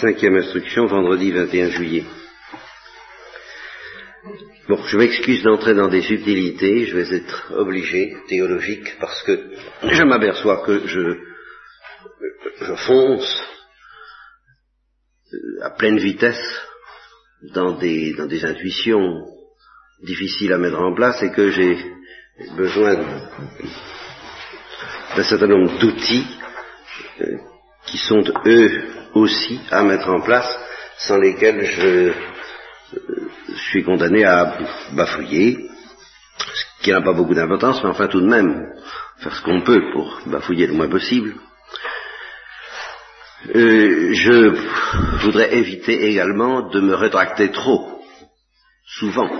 Cinquième instruction, vendredi 21 juillet. Bon, je m'excuse d'entrer dans des subtilités, je vais être obligé, théologique, parce que je m'aperçois que je, je fonce à pleine vitesse dans des, dans des intuitions difficiles à mettre en place et que j'ai besoin d'un certain nombre d'outils euh, qui sont eux aussi à mettre en place, sans lesquels je, suis condamné à bafouiller, ce qui n'a pas beaucoup d'importance, mais enfin tout de même, faire ce qu'on peut pour bafouiller le moins possible. Euh, je voudrais éviter également de me rétracter trop, souvent,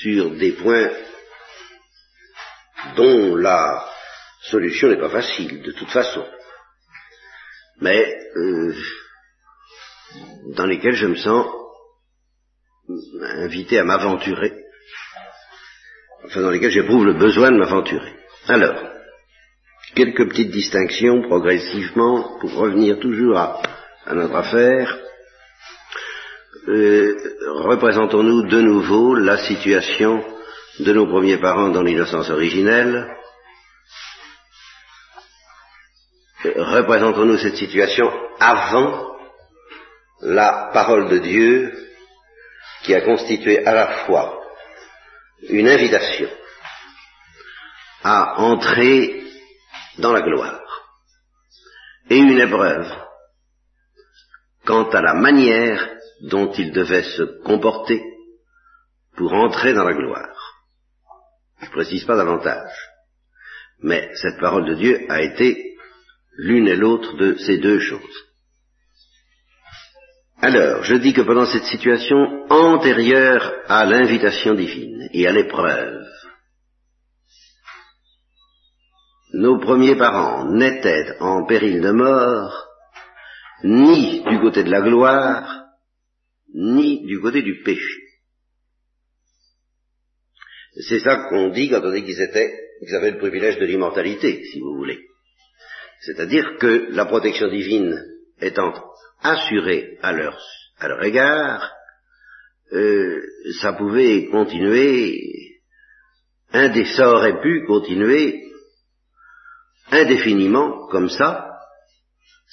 sur des points dont la solution n'est pas facile, de toute façon mais euh, dans lesquels je me sens invité à m'aventurer, enfin dans lesquels j'éprouve le besoin de m'aventurer. Alors, quelques petites distinctions progressivement pour revenir toujours à, notre affaire. Euh, représentons-nous de nouveau la situation de nos premiers parents dans l'innocence originelle, représentons-nous cette situation avant la parole de Dieu qui a constitué à la fois une invitation à entrer dans la gloire et une épreuve quant à la manière dont il devait se comporter pour entrer dans la gloire. Je ne précise pas davantage. Mais cette parole de Dieu a été l'une et l'autre de ces deux choses. Alors, je dis que pendant cette situation antérieure à l'invitation divine et à l'épreuve, nos premiers parents n'étaient en péril de mort ni du côté de la gloire, ni du côté du péché. C'est ça qu'on dit quand on dit qu'ils étaient, qu'ils avaient le privilège de l'immortalité, si vous voulez. C'est-à-dire que la protection divine étant assurée à leur, à leur égard, euh, ça pouvait continuer, ça aurait pu continuer indéfiniment comme ça,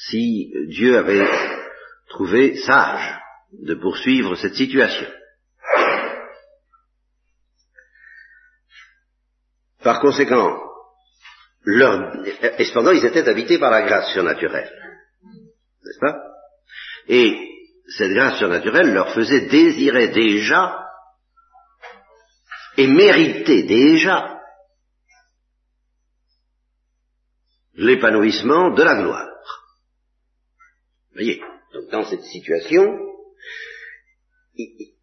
si Dieu avait trouvé sage de poursuivre cette situation. Par conséquent, et cependant ils étaient habités par la grâce surnaturelle. N'est-ce pas? Et cette grâce surnaturelle leur faisait désirer déjà et mériter déjà l'épanouissement de la gloire. Vous voyez, donc dans cette situation,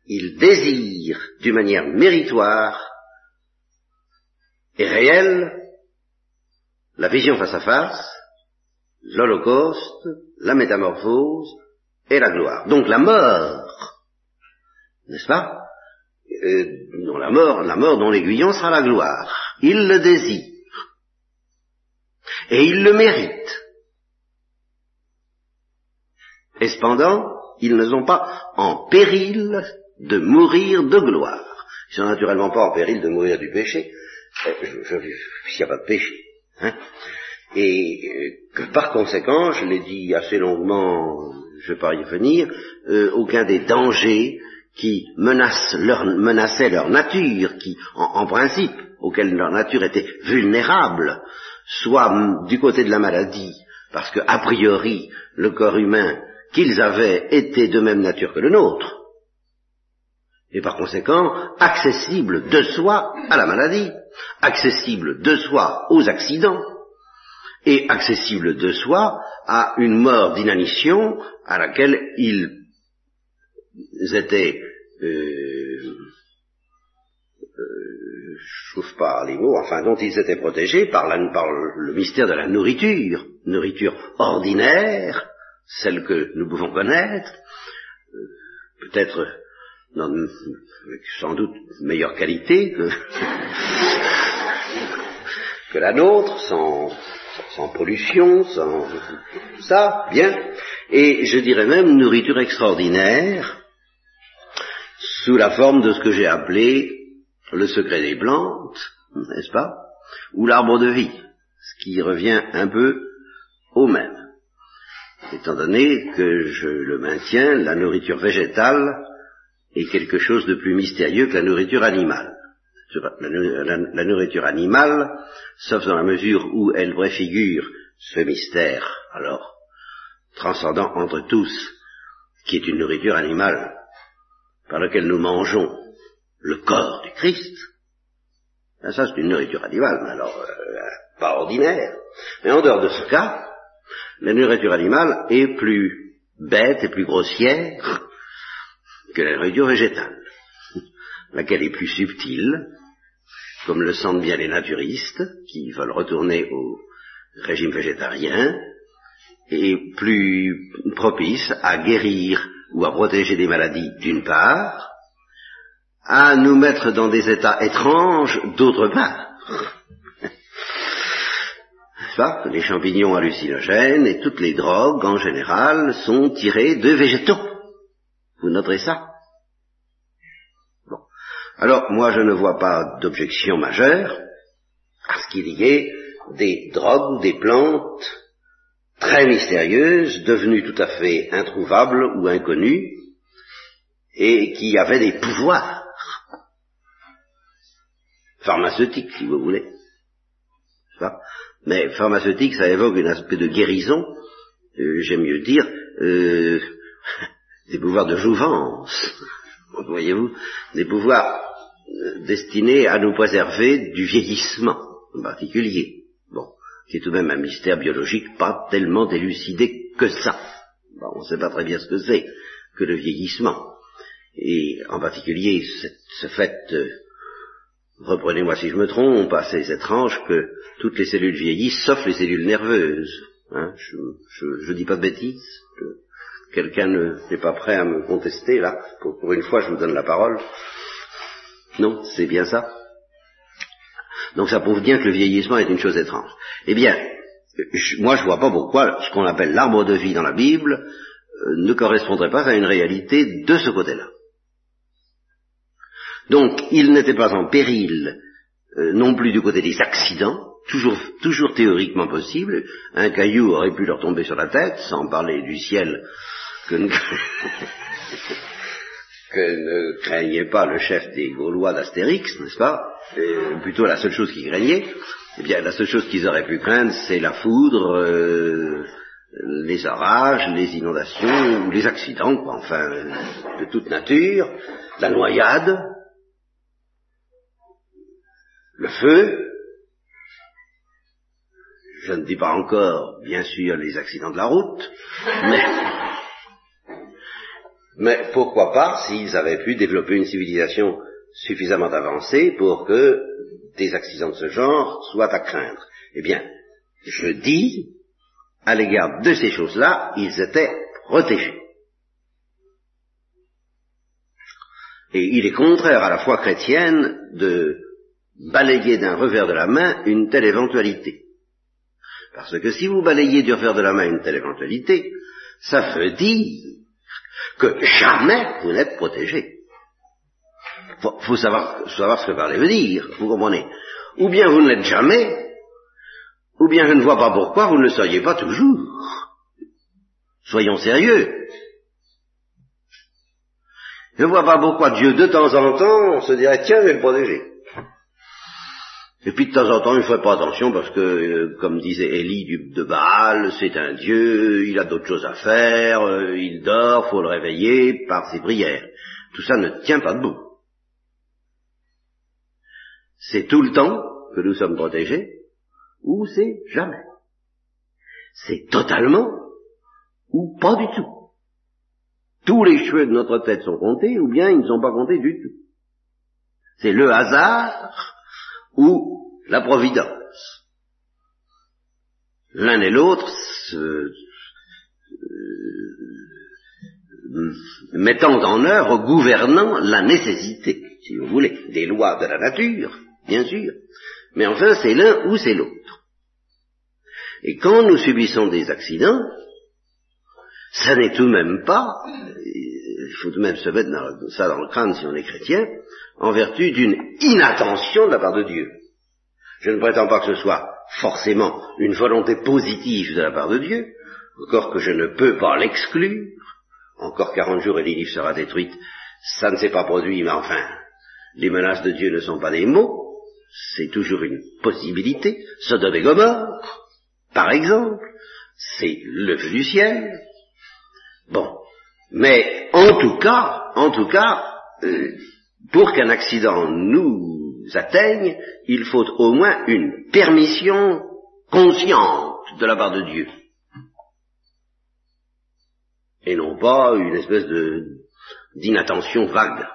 ils désirent d'une manière méritoire et réelle la vision face à face, l'Holocauste, la métamorphose et la gloire. Donc la mort, n'est-ce pas? Euh, la mort, la mort dont l'aiguillon sera la gloire. Il le désire. Et il le mérite. Et cependant, ils ne sont pas en péril de mourir de gloire. Ils sont naturellement pas en péril de mourir du péché, euh, s'il n'y a pas de péché. Hein. Et euh, que par conséquent, je l'ai dit assez longuement, je ne vais pas y revenir, euh, aucun des dangers qui menaçaient leur nature, qui en, principe, auxquels leur nature était vulnérable, soit du côté de la maladie, parce que a priori le corps humain qu'ils avaient était de même nature que le nôtre, et par conséquent accessible de soi à la maladie, accessible de soi aux accidents, et accessible de soi à une mort d'inanition à laquelle ils étaient, euh, euh, je trouve pas les mots, enfin dont ils étaient protégés par, le mystère de la nourriture, nourriture ordinaire, celle que nous pouvons connaître, euh, peut-être sans doute meilleure qualité que, que la nôtre, sans, sans pollution, sans ça, bien. et je dirais même nourriture extraordinaire, sous la forme de ce que j'ai appelé le secret des plantes, n'est-ce pas, ou l'arbre de vie, ce qui revient un peu au même. Étant donné que je le maintiens, la nourriture végétale est quelque chose de plus mystérieux que la nourriture animale. La, nourriture animale, sauf dans la mesure où elle préfigure ce mystère, alors, transcendant entre tous, qui est une nourriture animale, par laquelle nous mangeons le corps du Christ, ben ça c'est une nourriture animale, mais alors euh, pas ordinaire. Mais en dehors de ce cas, la nourriture animale est plus bête et plus grossière que la nourriture végétale, laquelle est plus subtile, comme le sentent bien les naturistes, qui veulent retourner au régime végétarien, et plus propice à guérir ou à protéger des maladies d'une part, à nous mettre dans des états étranges d'autre part. Les champignons hallucinogènes et toutes les drogues en général sont tirées de végétaux. Vous noterez ça. Alors, moi, je ne vois pas d'objection majeure à ce qu'il y ait des drogues, des plantes très mystérieuses, devenues tout à fait introuvables ou inconnues, et qui avaient des pouvoirs pharmaceutiques, si vous voulez. Mais pharmaceutique, ça évoque un aspect de guérison, euh, j'aime mieux dire, euh, des pouvoirs de jouvence, voyez-vous, des pouvoirs euh, destinés à nous préserver du vieillissement en particulier. Bon, qui est tout de même un mystère biologique pas tellement élucidé que ça. On ne sait pas très bien ce que c'est que le vieillissement. Et en particulier ce fait reprenez-moi si je me trompe, c'est étrange que toutes les cellules vieillissent, sauf les cellules nerveuses. Hein, je ne dis pas de bêtises. Quelqu'un n'est pas prêt à me contester là. Pour, une fois, je vous donne la parole. Non, c'est bien ça. Donc ça prouve bien que le vieillissement est une chose étrange. Eh bien, moi je vois pas pourquoi ce qu'on appelle l'arbre de vie dans la Bible euh, ne correspondrait pas à une réalité de ce côté-là. Donc, il n'était pas en péril euh, non plus du côté des accidents, toujours, toujours théoriquement possible. Un caillou aurait pu leur tomber sur la tête, sans parler du ciel que ne, craignait pas le chef des Gaulois d'Astérix, n'est-ce pas? Plutôt la seule chose qu'ils craignaient. Eh bien, la seule chose qu'ils auraient pu craindre, c'est la foudre, euh, les orages, les inondations, les accidents, enfin, de toute nature, la noyade, le feu, je ne dis pas encore, bien sûr, les accidents de la route, mais, mais pourquoi pas s'ils avaient pu développer une civilisation suffisamment avancée pour que des accidents de ce genre soient à craindre. Eh bien, je dis, à l'égard de ces choses-là, ils étaient protégés. Et il est contraire à la foi chrétienne de balayer d'un revers de la main une telle éventualité. Parce que si vous balayez du revers de la main une telle éventualité, ça veut dire que jamais vous n'êtes protégé. Faut, faut savoir, savoir ce que parler veut dire, vous comprenez. Ou bien vous ne l'êtes jamais, ou bien je ne vois pas pourquoi vous ne le seriez pas toujours. Soyons sérieux. Je ne vois pas pourquoi Dieu, de temps en temps, se dirait, tiens, je vais le protéger. Et puis de temps en temps, il ne ferait pas attention parce que, euh, comme disait Élie de Baal, c'est un dieu, il a d'autres choses à faire, euh, il dort, faut le réveiller par ses prières. Tout ça ne tient pas debout. C'est tout le temps que nous sommes protégés, ou c'est jamais. C'est totalement ou pas du tout. Tous les cheveux de notre tête sont comptés, ou bien ils ne sont pas comptés du tout. C'est le hasard ou la providence. L'un et l'autre se, mettant en œuvre, gouvernant la nécessité, si vous voulez, des lois de la nature, bien sûr. Mais enfin, c'est l'un ou c'est l'autre. Et quand nous subissons des accidents, ça n'est tout de même pas, il faut tout de même se mettre ça dans le crâne si on est chrétien, en vertu d'une inattention de la part de Dieu. Je ne prétends pas que ce soit forcément une volonté positive de la part de Dieu, encore que je ne peux pas l'exclure, encore quarante jours et l'île sera détruite, ça ne s'est pas produit, mais enfin, les menaces de Dieu ne sont pas des mots, c'est toujours une possibilité, Sodome et Gomorre, par exemple, c'est le feu du ciel. Bon, mais en tout cas, en tout cas, euh, pour qu'un accident nous atteigne, il faut au moins une permission consciente de la part de Dieu. Et non pas une espèce de, d'inattention vague.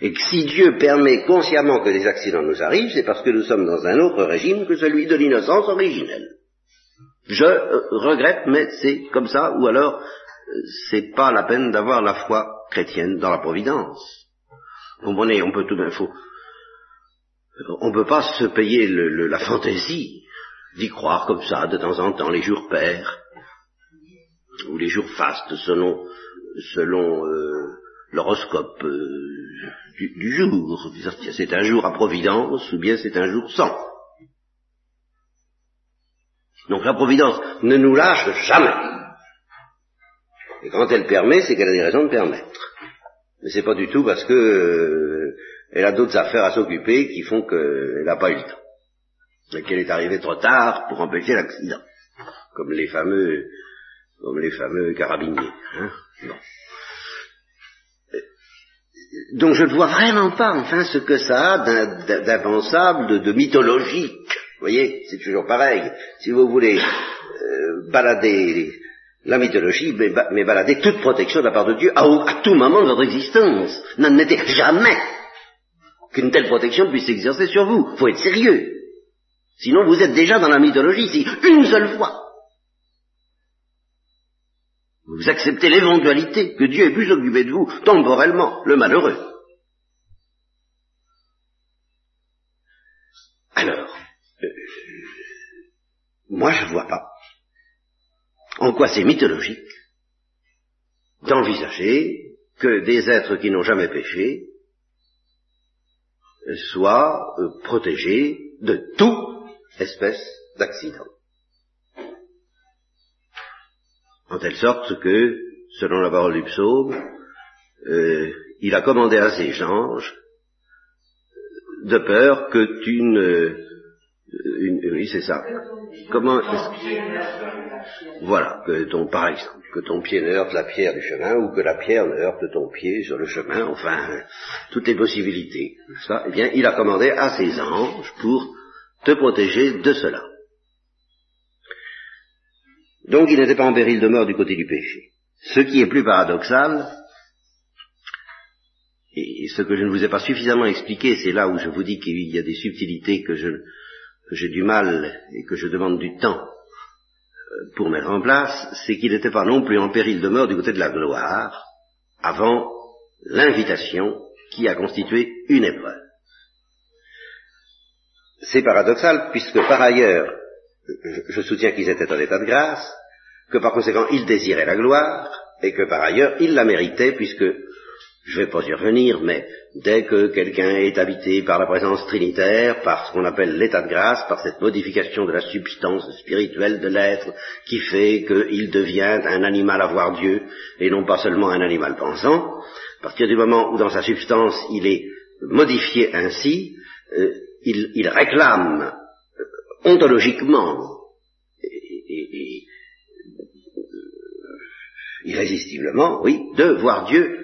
Et que si Dieu permet consciemment que des accidents nous arrivent, c'est parce que nous sommes dans un autre régime que celui de l'innocence originelle. Je euh, regrette, mais c'est comme ça, ou alors euh, c'est pas la peine d'avoir la foi chrétienne dans la providence. Vous comprenez, on peut tout d'un faut. On peut pas se payer la fantaisie d'y croire comme ça de temps en temps les jours pairs ou les jours fastes selon selon euh, l'horoscope du, jour. C'est un jour à providence ou bien c'est un jour sans. Donc la providence ne nous lâche jamais. Et quand elle permet, c'est qu'elle a des raisons de permettre. Mais c'est pas du tout parce que euh, elle a d'autres affaires à s'occuper qui font qu'elle n'a pas eu le temps. Et qu'elle est arrivée trop tard pour empêcher l'accident. Comme les fameux, comme les fameux carabiniers. Hein donc je ne vois vraiment pas, enfin, ce que ça a d'impensable, de, mythologique. Voyez, c'est toujours pareil. Si vous voulez euh, balader la mythologie, mais, balader toute protection de la part de Dieu à, tout moment de votre existence. N'admettez jamais qu'une telle protection puisse s'exercer sur vous. Il faut être sérieux. Sinon, vous êtes déjà dans la mythologie, si une seule fois vous acceptez l'éventualité que Dieu est plus occupé de vous temporellement, le malheureux. Moi je ne vois pas en quoi c'est mythologique d'envisager que des êtres qui n'ont jamais péché soient euh, protégés de toute espèce d'accident. en telle sorte que, selon la parole du psaume, euh, il a commandé à ses anges de peur que tu ne... oui, c'est ça. Comment Voilà, que ton, par exemple, que ton pied ne heurte la pierre du chemin, ou que la pierre ne heurte ton pied sur le chemin, enfin, toutes les possibilités. Ça, eh bien, il a commandé à ses anges pour te protéger de cela. Donc il n'était pas en péril de mort du côté du péché. Ce qui est plus paradoxal, et ce que je ne vous ai pas suffisamment expliqué, c'est là où je vous dis qu'il y a des subtilités que j'ai du mal et que je demande du temps euh, pour mettre en place, c'est qu'il n'était pas non plus en péril de mort du côté de la gloire avant l'invitation qui a constitué une épreuve. C'est paradoxal puisque par ailleurs, je soutiens qu'ils étaient en état de grâce, que par conséquent ils désiraient la gloire, et que par ailleurs ils la méritaient, puisque, je ne vais pas y revenir, mais dès que quelqu'un est habité par la présence trinitaire, par ce qu'on appelle l'état de grâce, par cette modification de la substance spirituelle de l'être, qui fait qu'il devient un animal à voir Dieu, et non pas seulement un animal pensant, à partir du moment où dans sa substance il est modifié ainsi, euh, il réclame ontologiquement et, irrésistiblement, oui, de voir Dieu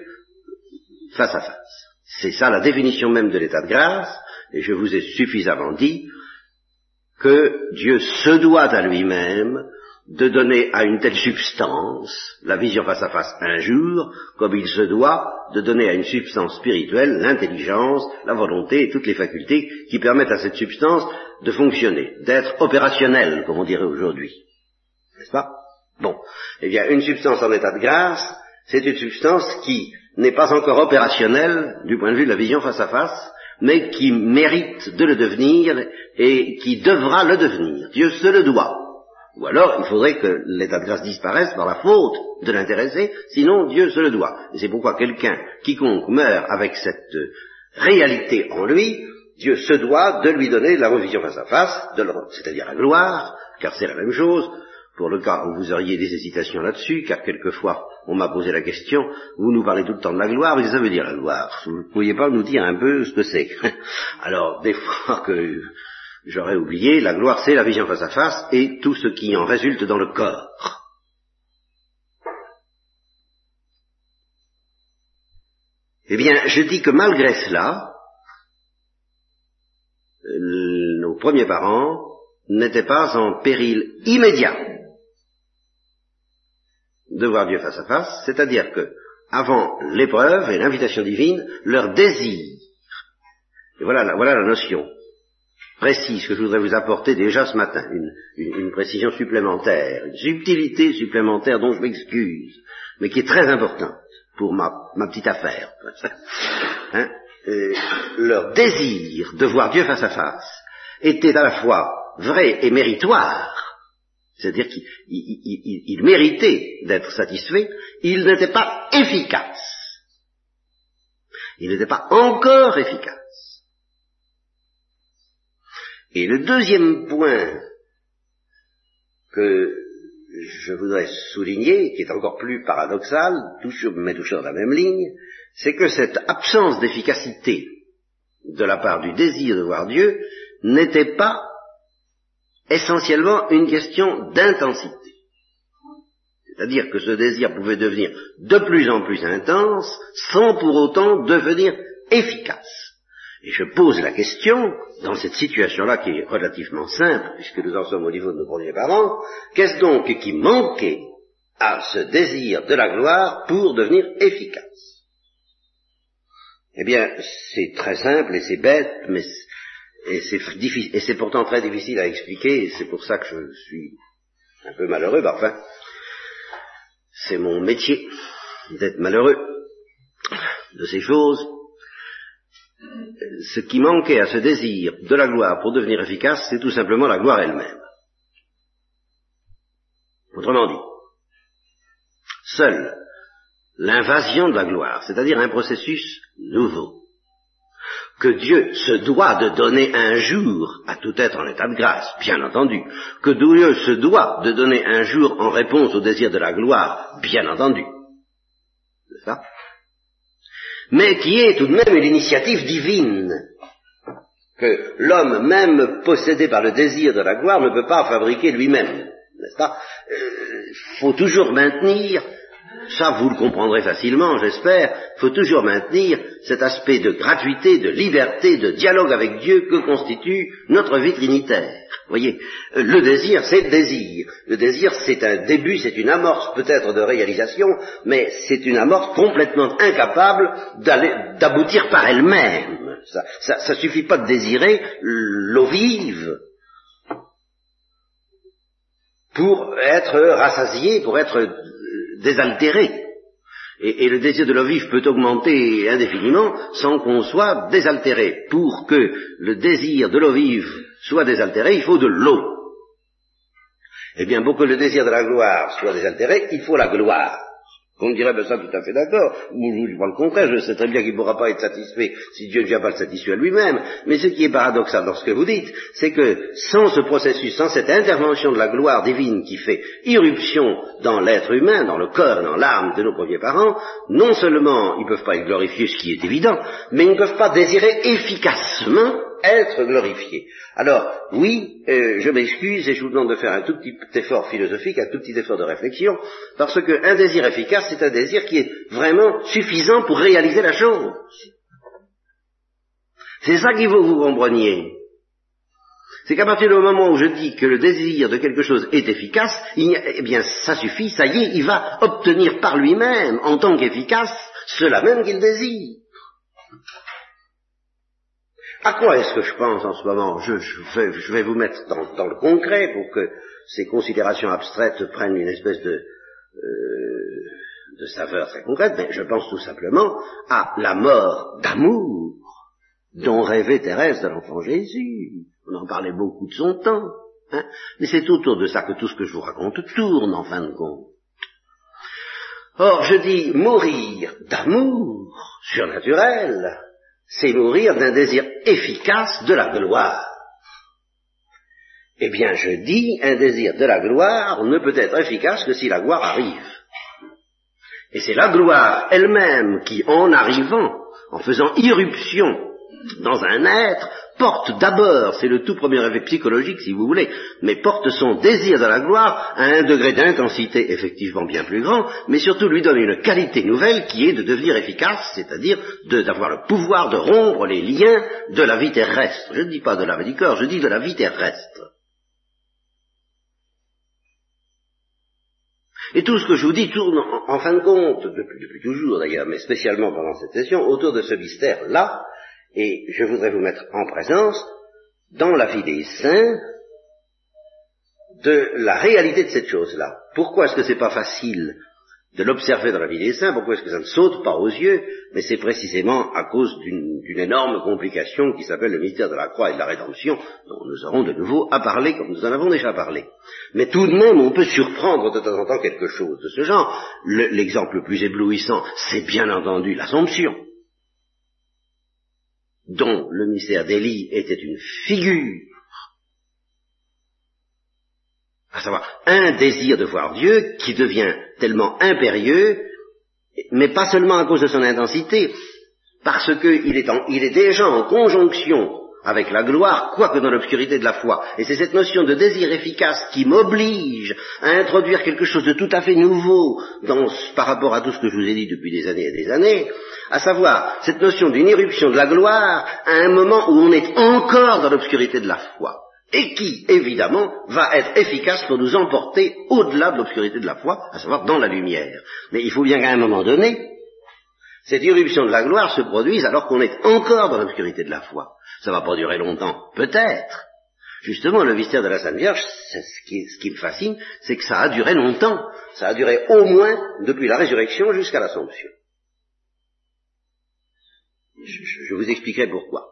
face à face. C'est ça la définition même de l'état de grâce, et je vous ai suffisamment dit que Dieu se doit à lui-même de donner à une telle substance la vision face à face un jour, comme il se doit de donner à une substance spirituelle l'intelligence, la volonté et toutes les facultés qui permettent à cette substance de fonctionner, d'être opérationnelle, comme on dirait aujourd'hui. N'est-ce pas? Bon. Eh bien, une substance en état de grâce, c'est une substance qui n'est pas encore opérationnelle du point de vue de la vision face à face, mais qui mérite de le devenir et qui devra le devenir. Dieu se le doit Ou alors, il faudrait que l'état de grâce disparaisse par la faute de l'intéressé, sinon Dieu se le doit. C'est pourquoi quelqu'un, quiconque meurt avec cette réalité en lui, Dieu se doit de lui donner la revision face à face, c'est-à-dire la gloire, car c'est la même chose, pour le cas où vous auriez des hésitations là-dessus, car quelquefois on m'a posé la question, vous nous parlez tout le temps de la gloire, mais ça veut dire la gloire. Vous ne pourriez pas nous dire un peu ce que c'est. Alors, des fois que j'aurais oublié, la gloire c'est la vision face à face et tout ce qui en résulte dans le corps. Eh bien, je dis que malgré cela, nos premiers parents n'étaient pas en péril immédiat de voir Dieu face à face, c'est-à-dire que, avant l'épreuve et l'invitation divine, leur désir, et voilà la, notion précise que je voudrais vous apporter déjà ce matin, une, précision supplémentaire, une subtilité supplémentaire dont je m'excuse, mais qui est très importante pour ma, petite affaire. Hein, euh, leur désir de voir Dieu face à face était à la fois vrai et méritoire, c'est-à-dire qu'il méritait d'être satisfait, il n'était pas efficace. Il n'était pas encore efficace. Et le deuxième point que je voudrais souligner, qui est encore plus paradoxal, mais toujours la même ligne, c'est que cette absence d'efficacité de la part du désir de voir Dieu n'était pas essentiellement une question d'intensité. C'est-à-dire que ce désir pouvait devenir de plus en plus intense sans pour autant devenir efficace. Et je pose la question, dans cette situation-là qui est relativement simple, puisque nous en sommes au niveau de nos premiers parents, qu'est-ce donc qui manquait à ce désir de la gloire pour devenir efficace? Eh bien, c'est très simple et c'est bête, mais et c'est pourtant très difficile à expliquer, et c'est pour ça que je suis un peu malheureux, enfin, c'est mon métier d'être malheureux de ces choses. Ce qui manquait à ce désir de la gloire pour devenir efficace, c'est tout simplement la gloire elle-même. Autrement dit, seule l'invasion de la gloire, c'est-à-dire un processus nouveau, que Dieu se doit de donner un jour à tout être en état de grâce, bien entendu, que Dieu se doit de donner un jour en réponse au désir de la gloire, bien entendu. Mais qui est tout de même une initiative divine, que l'homme même possédé par le désir de la gloire ne peut pas fabriquer lui-même, n'est-ce pas? Il euh, faut toujours maintenir ça vous le comprendrez facilement, j'espère, faut toujours maintenir cet aspect de gratuité, de liberté, de dialogue avec Dieu que constitue notre vie trinitaire. Voyez, euh, le désir, c'est le désir. Le désir, c'est un début, c'est une amorce peut-être de réalisation, mais c'est une amorce complètement incapable d'aboutir par elle-même. Ça, ne suffit pas de désirer l'eau vive pour être rassasié, pour être désaltéré. Et, le désir de l'eau vive peut augmenter indéfiniment sans qu'on soit désaltéré. Pour que le désir de l'eau vive soit désaltéré, il faut de l'eau. Eh bien, pour que le désir de la gloire soit désaltéré, il faut la gloire. On dirait, ben ça, tout à fait d'accord. Moi, je ne dis le contraire, je sais très bien qu'il ne pourra pas être satisfait si Dieu ne vient pas le satisfaire lui-même. Mais ce qui est paradoxal dans ce que vous dites, c'est que sans ce processus, sans cette intervention de la gloire divine qui fait irruption dans l'être humain, dans le corps, dans l'âme de nos premiers parents, non seulement ils ne peuvent pas être glorifiés, ce qui est évident, mais ils ne peuvent pas désirer efficacement être glorifié. Alors, oui, euh, je m'excuse et je vous demande de faire un tout petit effort philosophique, un tout petit effort de réflexion, parce qu'un désir efficace, c'est un désir qui est vraiment suffisant pour réaliser la chose. C'est ça qu'il faut que vous compreniez. C'est qu'à partir du moment où je dis que le désir de quelque chose est efficace, eh bien, ça suffit, ça y est, il va obtenir par lui-même, en tant qu'efficace, cela même qu'il désire. À quoi est-ce que je pense en ce moment? Je, vais, vous mettre dans, le concret pour que ces considérations abstraites prennent une espèce de, euh, de saveur très concrète, mais je pense tout simplement à la mort d'amour dont rêvait Thérèse de l'enfant Jésus. On en parlait beaucoup de son temps. Hein Mais c'est autour de ça que tout ce que je vous raconte tourne en fin de compte. Or, je dis mourir d'amour surnaturel, c'est mourir d'un désir efficace de la gloire. Eh bien, je dis, un désir de la gloire ne peut être efficace que si la gloire arrive. Et c'est la gloire elle-même qui, en arrivant, en faisant irruption dans un être, porte d'abord, c'est le tout premier effet psychologique si vous voulez, mais porte son désir de la gloire à un degré d'intensité effectivement bien plus grand, mais surtout lui donne une qualité nouvelle qui est de devenir efficace, c'est-à-dire d'avoir le pouvoir de rompre les liens de la vie terrestre. Je ne dis pas de la vie du corps, je dis de la vie terrestre. Et tout ce que je vous dis tourne, en, fin de compte, depuis, depuis toujours d'ailleurs, mais spécialement pendant cette session, autour de ce mystère-là, et je voudrais vous mettre en présence, dans la vie des saints, de la réalité de cette chose-là. Pourquoi est-ce que c'est pas facile de l'observer dans la vie des saints, pourquoi est-ce que ça ne saute pas aux yeux? Mais c'est précisément à cause d'une énorme complication qui s'appelle le mystère de la croix et de la rédemption, dont nous aurons de nouveau à parler comme nous en avons déjà parlé. Mais tout de même, on peut surprendre de temps en temps quelque chose de ce genre. L'exemple le plus éblouissant, c'est bien entendu l'Assomption dont le mystère d'Élie était une figure, à savoir un désir de voir Dieu qui devient tellement impérieux, mais pas seulement à cause de son intensité, parce qu'il est, déjà en conjonction avec la gloire, quoique dans l'obscurité de la foi. Et c'est cette notion de désir efficace qui m'oblige à introduire quelque chose de tout à fait nouveau par rapport à tout ce que je vous ai dit depuis des années et des années, à savoir cette notion d'une irruption de la gloire à un moment où on est encore dans l'obscurité de la foi, et qui, évidemment, va être efficace pour nous emporter au-delà de l'obscurité de la foi, à savoir dans la lumière. Mais il faut bien qu'à un moment donné, cette irruption de la gloire se produise alors qu'on est encore dans l'obscurité de la foi. Ça va pas durer longtemps, peut-être. Justement, le mystère de la Sainte Vierge, ce qui, ce qui me fascine, c'est que ça a duré longtemps. Ça a duré au moins depuis la résurrection jusqu'à l'Assomption. Je, vous expliquerai pourquoi.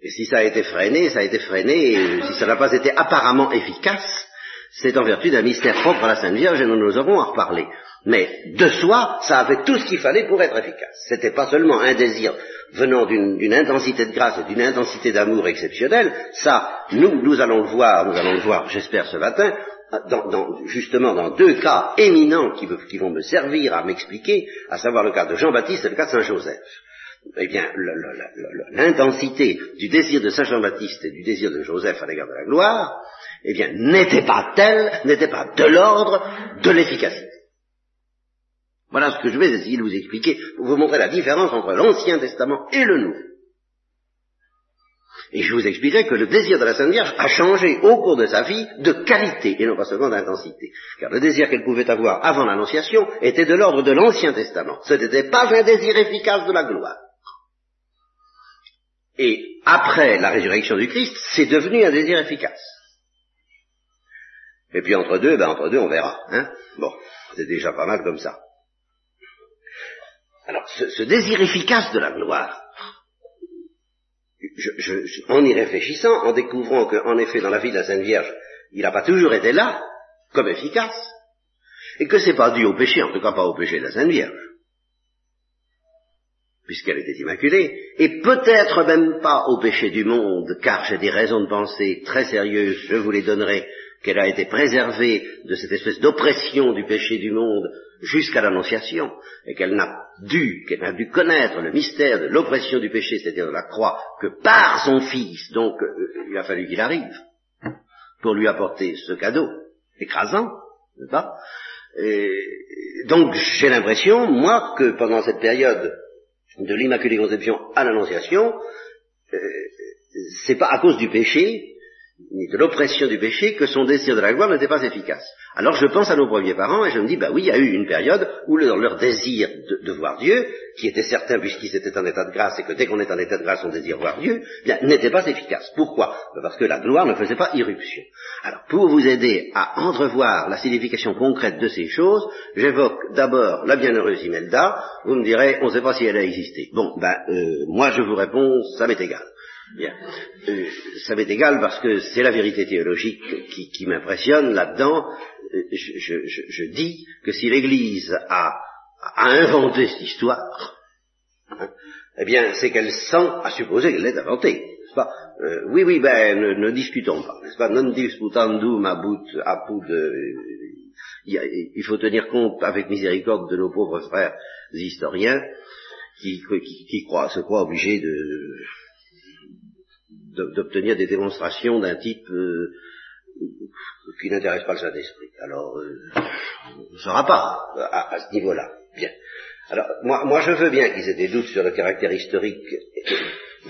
Et si ça a été freiné, ça a été freiné, si ça n'a pas été apparemment efficace, c'est en vertu d'un mystère propre à la Sainte Vierge, et nous nous aurons à reparler. Mais de soi, ça avait tout ce qu'il fallait pour être efficace. C'était pas seulement un désir venant d'une intensité de grâce et d'une intensité d'amour exceptionnelle. Ça, nous, nous allons le voir, nous allons le voir, j'espère, ce matin, dans, justement dans deux cas éminents qui, qui vont me servir à m'expliquer, à savoir le cas de Jean-Baptiste et le cas de Saint-Joseph. Eh bien, l'intensité du désir de Saint Jean-Baptiste et du désir de Joseph à l'égard de la gloire, eh bien, n'était pas telle, n'était pas de l'ordre de l'efficacité. Voilà ce que je vais essayer de vous expliquer pour vous montrer la différence entre l'Ancien Testament et le Nouveau. Et je vous expliquerai que le désir de la Sainte Vierge a changé au cours de sa vie de qualité et non pas seulement d'intensité. Car le désir qu'elle pouvait avoir avant l'Annonciation était de l'ordre de l'Ancien Testament. Ce n'était pas un désir efficace de la gloire. Et après la résurrection du Christ, c'est devenu un désir efficace. Et puis entre deux, ben entre deux, on verra. Hein bon, c'est déjà pas mal comme ça. Alors, ce, désir efficace de la gloire, en y réfléchissant, en découvrant qu'en effet, dans la vie de la Sainte Vierge, il n'a pas toujours été là, comme efficace, et que c'est pas dû au péché, en tout cas pas au péché de la Sainte Vierge, puisqu'elle était immaculée, et peut-être même pas au péché du monde, car j'ai des raisons de penser très sérieuses, je vous les donnerai, qu'elle a été préservée de cette espèce d'oppression du péché du monde jusqu'à l'Annonciation, et qu'elle n'a dû, qu'elle a dû connaître le mystère de l'oppression du péché, c'est-à-dire de la croix, que par son Fils, donc euh, il a fallu qu'il arrive, pour lui apporter ce cadeau écrasant, n'est-ce pas? Donc j'ai l'impression, moi, que pendant cette période de l'Immaculée Conception à l'Annonciation, euh, c'est pas à cause du péché, ni de l'oppression du péché que son désir de la gloire n'était pas efficace. Alors je pense à nos premiers parents et je me dis, bah oui, il y a eu une période où leur, désir de, voir Dieu, qui était certain puisqu'ils étaient en état de grâce et que dès qu'on est en état de grâce on désire voir Dieu, eh bien n'était pas efficace. Pourquoi? Bah, Parce que la gloire ne faisait pas irruption. Alors pour vous aider à entrevoir la signification concrète de ces choses, j'évoque d'abord la bienheureuse Imelda. Vous me direz, on ne sait pas si elle a existé. Bon, ben moi je vous réponds, ça m'est égal. Bien. Euh, ça m'est égal parce que c'est la vérité théologique qui, m'impressionne là-dedans. Euh, je, dis que si l'Église a, inventé cette histoire, hein, eh bien, c'est qu'elle sent à supposer qu'elle l'ait inventée. Pas? Euh, oui, oui, ben, ne, discutons pas, n'est-ce pas? Non disputandum abut apud. il faut tenir compte avec miséricorde de nos pauvres frères historiens qui, qui croient, se croient obligés de d'obtenir des démonstrations d'un type euh, qui n'intéresse pas le Saint-Esprit. Alors, euh, on ne saura pas à, ce niveau-là. Bien. Alors, moi, moi, je veux bien qu'ils aient des doutes sur le caractère historique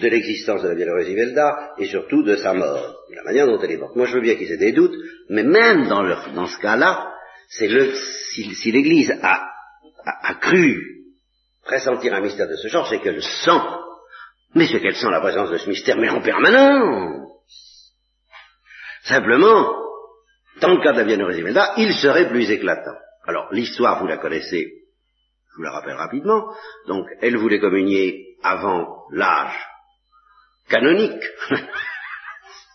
de l'existence de la Biélorussie Ivelda et surtout de sa mort, la manière dont elle est morte. Moi, je veux bien qu'ils aient des doutes, mais même dans, dans ce cas-là, c'est le si, si l'Église a, a, a cru pressentir un mystère de ce genre, c'est qu'elle sent mais c'est qu'elle sent la présence de ce mystère, mais en permanence. Simplement, dans le cas la Vienne il serait plus éclatant. Alors, l'histoire, vous la connaissez, je vous la rappelle rapidement. Donc, elle voulait communier avant l'âge canonique,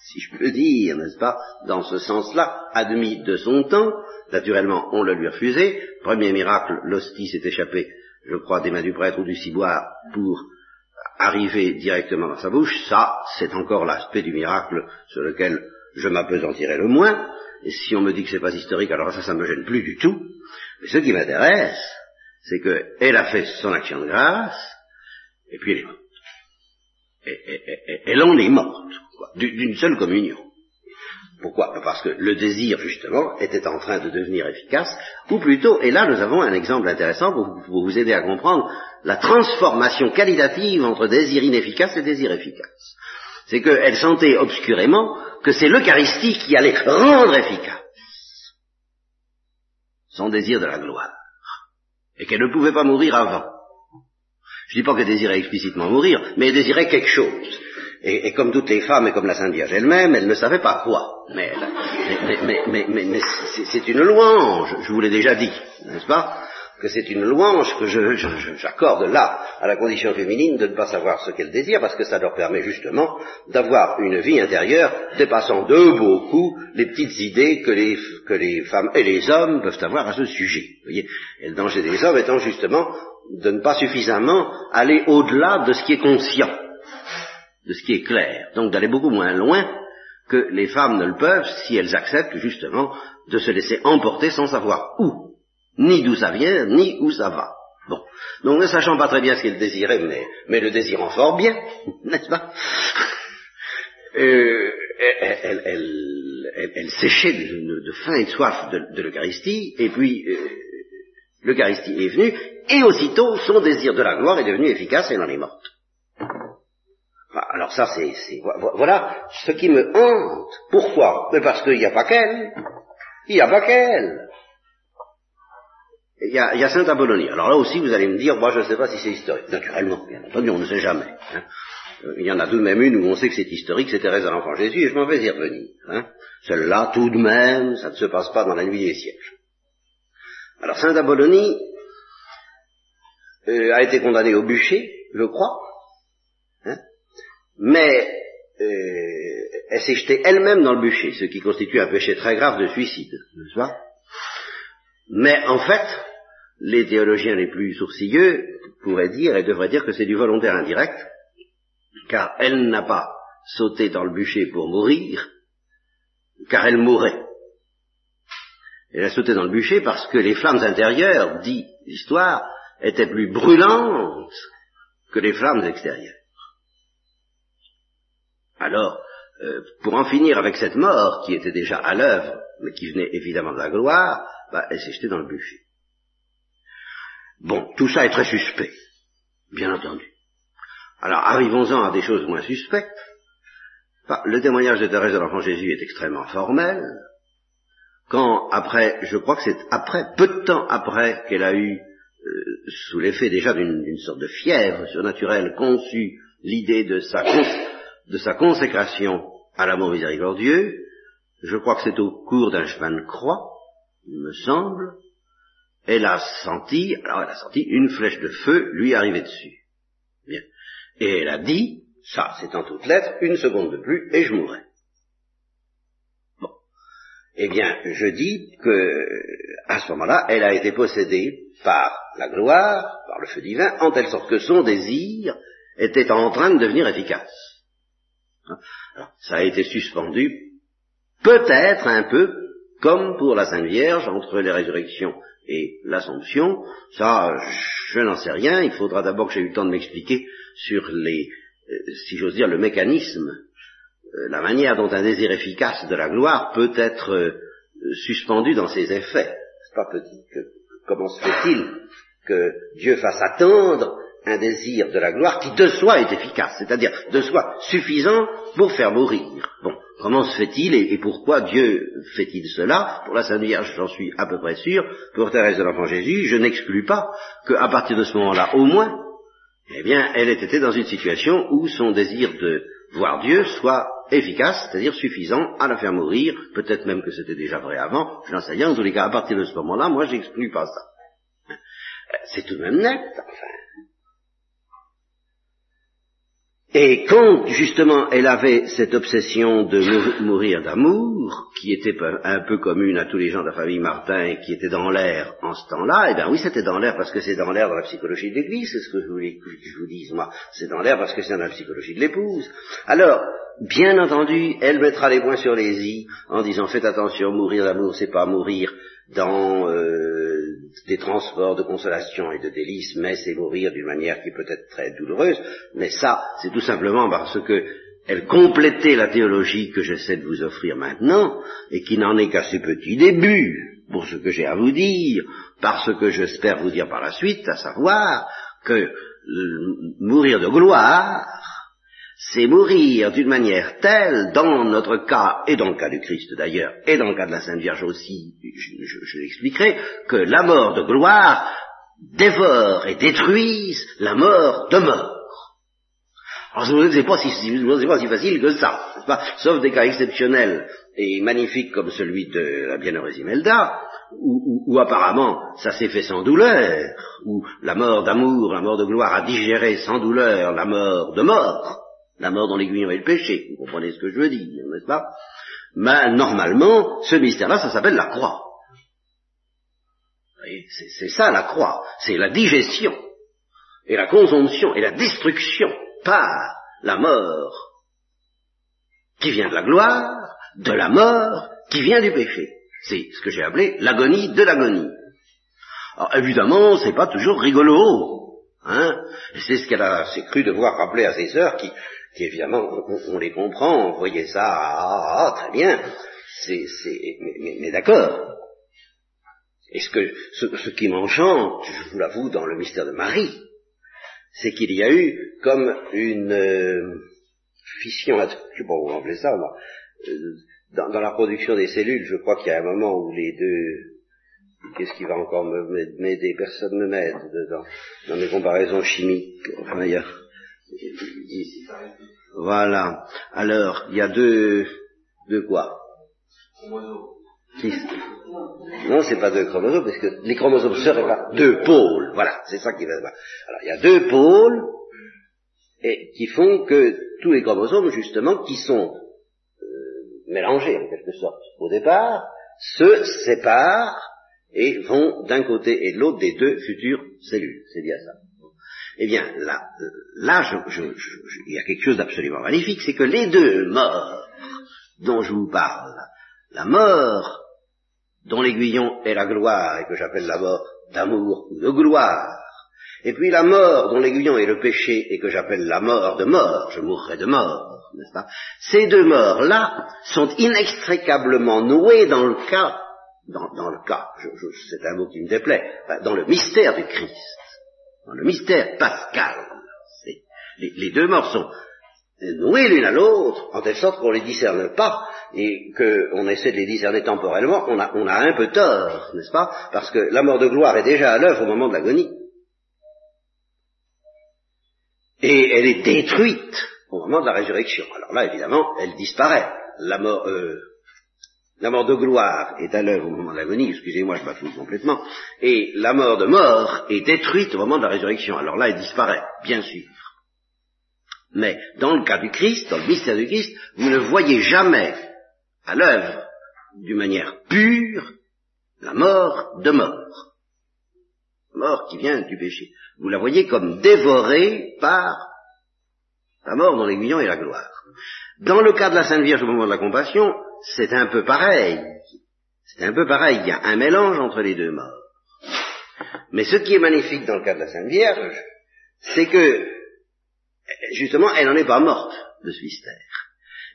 si je peux dire, n'est-ce pas, dans ce sens-là, admis de son temps. Naturellement, on le lui refusé. Premier miracle, l'hostie s'est échappée, je crois, des mains du prêtre ou du ciboire pour arriver directement dans sa bouche, ça, c'est encore l'aspect du miracle sur lequel je m'apesantirai le moins. Et si on me dit que c'est pas historique, alors ça, ça me gêne plus du tout. Mais ce qui m'intéresse, c'est qu'elle a fait son action de grâce, et puis elle est morte. Et, elle en est morte, d'une seule communion. Pourquoi? Parce que le désir, justement, était en train de devenir efficace, ou plutôt, et là nous avons un exemple intéressant pour, vous aider à comprendre la transformation qualitative entre désir inefficace et désir efficace. C'est qu'elle sentait obscurément que c'est l'Eucharistie qui allait rendre efficace son désir de la gloire, et qu'elle ne pouvait pas mourir avant. Je ne dis pas qu'elle désirait explicitement mourir, mais elle désirait quelque chose. Et, comme toutes les femmes et comme la Sainte Vierge elle-même, elle ne savait pas quoi. Mais, c'est une louange, je vous l'ai déjà dit, n'est-ce pas? Que c'est une louange que j'accorde là à la condition féminine de ne pas savoir ce qu'elle désire, parce que ça leur permet justement d'avoir une vie intérieure dépassant de beaucoup les petites idées que les, femmes et les hommes peuvent avoir à ce sujet. Et le danger des hommes étant justement de ne pas suffisamment aller au-delà de ce qui est conscient de ce qui est clair. Donc d'aller beaucoup moins loin que les femmes ne le peuvent si elles acceptent justement de se laisser emporter sans savoir où, ni d'où ça vient, ni où ça va. Bon. Donc ne sachant pas très bien ce qu'elles désiraient, mais, le désirant fort bien, n'est-ce pas? Euh, elle, elle, séchait de, faim et de soif de, l'Eucharistie, et puis euh, l'Eucharistie est venue, et aussitôt son désir de la gloire est devenu efficace et elle en est morte. Alors ça, c'est, voilà ce qui me hante. Pourquoi? Mais parce qu'il n'y a pas qu'elle. Il n'y a pas qu'elle. Il y a, il y a Saint Apollonie. Alors là aussi, vous allez me dire, moi je ne sais pas si c'est historique. Naturellement, bien entendu, on ne sait jamais. Hein. Euh, il y en a tout de même une où on sait que c'est historique, c'est Thérèse de l'Enfant Jésus, et je m'en vais y revenir. Hein. Celle-là, tout de même, ça ne se passe pas dans la nuit des sièges. Alors Saint Apollonie euh, a été condamné au bûcher, je crois, mais euh, elle s'est jetée elle-même dans le bûcher, ce qui constitue un péché très grave de suicide, n'est-ce pas? Mais en fait, les théologiens les plus sourcilleux pourraient dire et devraient dire que c'est du volontaire indirect, car elle n'a pas sauté dans le bûcher pour mourir, car elle mourrait. Elle a sauté dans le bûcher parce que les flammes intérieures, dit l'histoire, étaient plus brûlantes que les flammes extérieures. Alors, euh, pour en finir avec cette mort qui était déjà à l'œuvre, mais qui venait évidemment de la gloire, bah, elle s'est jetée dans le bûcher. Bon, tout ça est très suspect, bien entendu. Alors arrivons-en à des choses moins suspectes. Le témoignage de Thérèse de l'Enfant Jésus est extrêmement formel. Quand après, je crois que c'est après, peu de temps après qu'elle a eu, euh, sous l'effet déjà d'une sorte de fièvre surnaturelle, conçu l'idée de sa de sa consécration à l'amour miséricordieux, je crois que c'est au cours d'un chemin de croix, il me semble, elle a senti, alors elle a senti une flèche de feu lui arriver dessus. Et elle a dit, ça c'est en toutes lettres, une seconde de plus, et je mourrai. Bon. Eh bien, je dis que, à ce moment-là, elle a été possédée par la gloire, par le feu divin, en telle sorte que son désir était en train de devenir efficace. Hein? Alors, ça a été suspendu, peut-être un peu comme pour la Sainte Vierge, entre les résurrections et l'Assomption. Ça, je n'en sais rien. Il faudra d'abord que j'ai eu le temps de m'expliquer sur les, euh, si j'ose dire, le mécanisme, euh, la manière dont un désir efficace de la gloire peut être euh, suspendu dans ses effets. Comment se fait-il que Dieu fasse attendre un désir de la gloire qui de soi est efficace, c'est-à-dire de soi suffisant pour faire mourir. Bon, comment se fait-il et, pourquoi Dieu fait-il cela Pour la Sainte Vierge, j'en suis à peu près sûr. Pour Thérèse de l'Enfant Jésus, je n'exclus pas qu'à partir de ce moment-là, au moins, eh bien, elle ait été dans une situation où son désir de voir Dieu soit efficace, c'est-à-dire suffisant à la faire mourir, peut-être même que c'était déjà vrai avant, je n'en sais rien, en tous les cas, à partir de ce moment-là, moi, j'exclus pas ça. C'est tout de même net, enfin. Et quand justement elle avait cette obsession de mourir d'amour, qui était un peu commune à tous les gens de la famille Martin et qui était dans l'air en ce temps-là, eh bien oui, c'était dans l'air parce que c'est dans l'air dans la psychologie de l'Église, c'est ce que je voulais que je vous dise moi, c'est dans l'air parce que c'est dans la psychologie de l'épouse. Alors, bien entendu, elle mettra les points sur les i en disant faites attention, mourir d'amour, c'est pas mourir dans euh, des transports de consolation et de délices, mais c'est mourir d'une manière qui peut être très douloureuse, mais ça, c'est tout simplement parce que elle complétait la théologie que j'essaie de vous offrir maintenant, et qui n'en est qu'à ses petits débuts, pour ce que j'ai à vous dire, parce que j'espère vous dire par la suite, à savoir que euh, mourir de gloire, c'est mourir d'une manière telle, dans notre cas, et dans le cas du Christ d'ailleurs, et dans le cas de la Sainte Vierge aussi, je, l'expliquerai, que la mort de gloire dévore et détruise la mort de mort. Alors je ne sais pas si, c'est pas si facile que ça, pas? Sauf des cas exceptionnels et magnifiques comme celui de la bienheureuse Imelda, où, où, apparemment ça s'est fait sans douleur, où la mort d'amour, la mort de gloire a digéré sans douleur la mort de mort, la mort dans l'aiguillon et le péché, vous comprenez ce que je veux dire, n'est-ce pas? Mais normalement, ce mystère-là, ça s'appelle la croix. C'est ça la croix, c'est la digestion, et la consomption, et la destruction par la mort qui vient de la gloire, de la mort qui vient du péché. C'est ce que j'ai appelé l'agonie de l'agonie. Alors évidemment, c'est pas toujours rigolo, hein. C'est ce qu'elle a cru devoir rappeler à ses sœurs qui, évidemment, on, les comprend, vous voyez ça, ah, ah, ah très bien, c'est, mais, d'accord. Et ce, que, ce, qui m'enchante, je vous l'avoue, dans le mystère de Marie, c'est qu'il y a eu comme une euh, fission, je sais pas ça, euh, dans, la production des cellules, je crois qu'il y a un moment où les deux, qu'est-ce qui va encore m'aider? Personne ne m'aide dans, dans mes comparaisons chimiques. Enfin, il y a, voilà. Alors, il y a deux, deux quoi? Six. Non, c'est pas deux chromosomes, parce que les chromosomes seraient pas deux pôles. Voilà, c'est ça qui va. Alors, il y a deux pôles et qui font que tous les chromosomes, justement, qui sont euh, mélangés en quelque sorte au départ, se séparent et vont d'un côté et de l'autre des deux futures cellules. C'est bien ça. Eh bien, là, il y a quelque chose d'absolument magnifique, c'est que les deux morts dont je vous parle, la mort dont l'aiguillon est la gloire et que j'appelle la mort d'amour ou de gloire, et puis la mort dont l'aiguillon est le péché et que j'appelle la mort de mort, je mourrai de mort, n'est-ce pas? Ces deux morts-là sont inextricablement nouées dans le cas, dans, le cas, c'est un mot qui me déplaît, dans le mystère du Christ le mystère pascal. Les, deux morts sont noués l'une à l'autre, en telle sorte qu'on ne les discerne pas, et qu'on essaie de les discerner temporellement, on a, on a un peu tort, n'est-ce pas? Parce que la mort de gloire est déjà à l'œuvre au moment de l'agonie. Et elle est détruite au moment de la résurrection. Alors là, évidemment, elle disparaît. La mort, euh, la mort de gloire est à l'œuvre au moment de l'agonie, excusez-moi, je bafouille complètement, et la mort de mort est détruite au moment de la résurrection. Alors là, elle disparaît, bien sûr. Mais dans le cas du Christ, dans le mystère du Christ, vous ne voyez jamais à l'œuvre, d'une manière pure, la mort de mort. Mort qui vient du péché. Vous la voyez comme dévorée par la mort dans l'aiguillon et la gloire. Dans le cas de la Sainte Vierge au moment de la compassion, c'est un peu pareil. C'est un peu pareil. Il y a un mélange entre les deux morts. Mais ce qui est magnifique dans le cas de la Sainte Vierge, c'est que, justement, elle n'en est pas morte de ce mystère.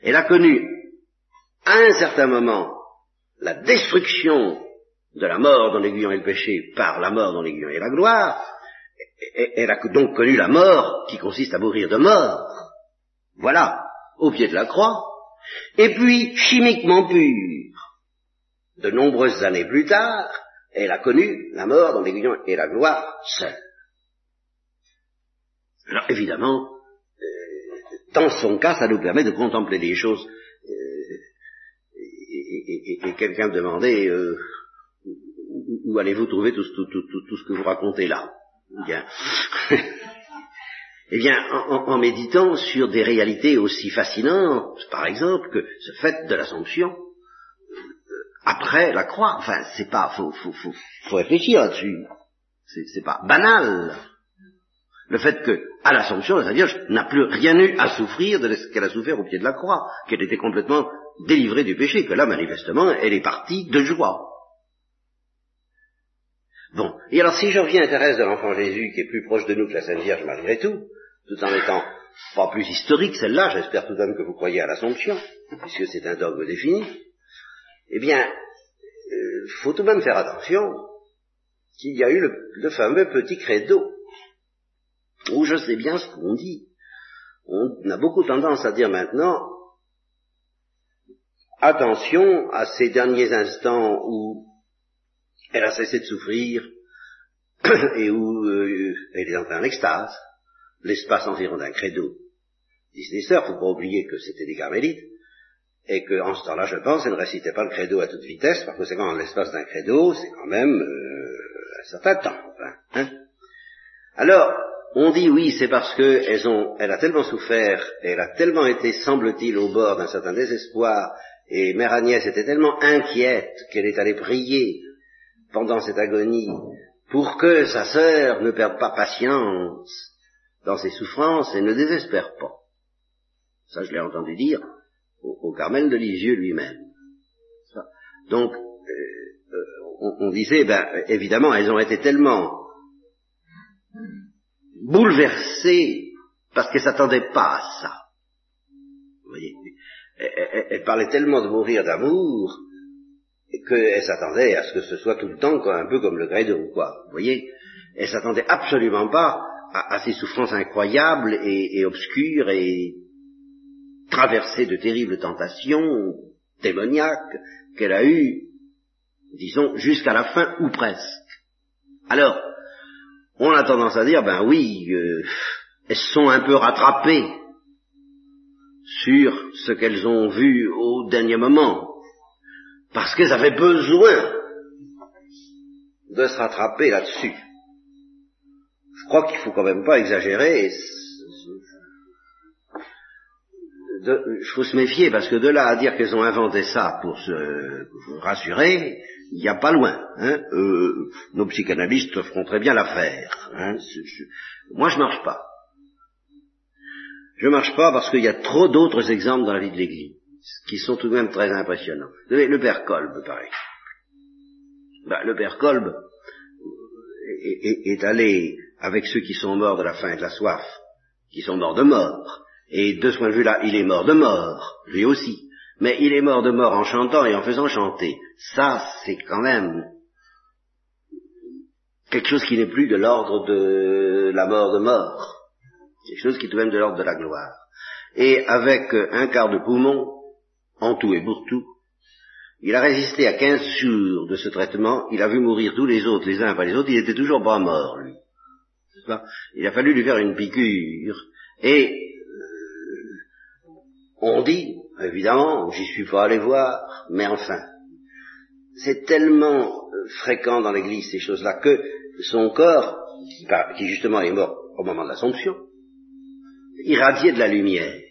Elle a connu, à un certain moment, la destruction de la mort dans l'aiguillon et le péché par la mort dans l'aiguillon et la gloire. Elle a donc connu la mort qui consiste à mourir de mort. Voilà, au pied de la croix. Et puis, chimiquement pure, de nombreuses années plus tard, elle a connu la mort dans l'aiguillon et la gloire seule. Alors évidemment, euh, dans son cas, ça nous permet de contempler les choses. Euh, et, quelqu'un demandait euh, où, allez-vous trouver tout, ce que vous racontez là? Bien. Eh bien, en, méditant sur des réalités aussi fascinantes, par exemple, que ce fait de l'Assomption, après la croix. Enfin, c'est pas, faut, faut, faut, faut réfléchir là-dessus. C'est pas banal. Le fait que, à l'Assomption, la Vierge n'a plus rien eu à souffrir de ce qu'elle a souffert au pied de la croix, qu'elle était complètement délivrée du péché, que là, manifestement, elle est partie de joie. Bon, et alors si je reviens à Thérèse de l'Enfant Jésus, qui est plus proche de nous que la Sainte Vierge malgré tout, tout en étant pas plus historique celle-là, j'espère tout de même que vous croyez à l'Assomption, puisque c'est un dogme défini, eh bien, il euh, faut tout de même faire attention qu'il y a eu le, fameux petit credo, où je sais bien ce qu'on dit. On a beaucoup tendance à dire maintenant, attention à ces derniers instants où elle a cessé de souffrir et où euh, elle est entrée en extase, l'espace environ d'un credo. Sœurs, faut pas oublier que c'était des carmélites, et qu'en ce temps-là, je pense, elle ne récitait pas le credo à toute vitesse, parce que c'est quand l'espace d'un credo, c'est quand même euh, un certain temps. Hein. Alors, on dit oui, c'est parce que ont, elle a tellement souffert, elle a tellement été, semble-t-il, au bord d'un certain désespoir, et Mère Agnès était tellement inquiète qu'elle est allée prier pendant cette agonie pour que sa sœur ne perde pas patience dans ses souffrances et ne désespère pas. Ça, je l'ai entendu dire au, Carmel de Lisieux lui-même. Donc, euh, euh, on, disait, ben, évidemment, elles ont été tellement bouleversées parce qu'elles s'attendaient pas à ça. Vous voyez, elles, parlaient tellement de mourir d'amour qu'elles s'attendaient à ce que ce soit tout le temps un peu comme le credo, quoi. Vous voyez, elles s'attendaient absolument pas à, ces souffrances incroyables et, obscures et traversée de terribles tentations démoniaques qu'elle a eues, disons, jusqu'à la fin ou presque. Alors, on a tendance à dire, ben oui, euh, elles sont un peu rattrapées sur ce qu'elles ont vu au dernier moment, parce qu'elles avaient besoin de se rattraper là-dessus. Je crois qu'il faut quand même pas exagérer, il faut se méfier parce que de là à dire qu'elles ont inventé ça pour se rassurer, il n'y a pas loin. Hein. Euh, nos psychanalystes feront très bien l'affaire. Hein. Moi, je marche pas. Je marche pas parce qu'il y a trop d'autres exemples dans la vie de l'Église qui sont tout de même très impressionnants. Le père Kolb, par exemple. Ben, le père Kolb est, est allé avec ceux qui sont morts de la faim et de la soif, qui sont morts de mort, et de ce point de vue-là, il est mort de mort, lui aussi. Mais il est mort de mort en chantant et en faisant chanter. Ça, c'est quand même quelque chose qui n'est plus de l'ordre de la mort de mort. Quelque chose qui est tout de même de l'ordre de la gloire. Et avec un quart de poumon, en tout et pour tout, il a résisté à quinze jours de ce traitement, il a vu mourir tous les autres, les uns après les autres, il était toujours pas mort, lui. Il a fallu lui faire une piqûre, et on dit, évidemment, j'y suis pas allé voir, mais enfin, c'est tellement euh, fréquent dans l'Église ces choses-là que son corps, qui, justement est mort au moment de l'Assomption, irradier de la lumière.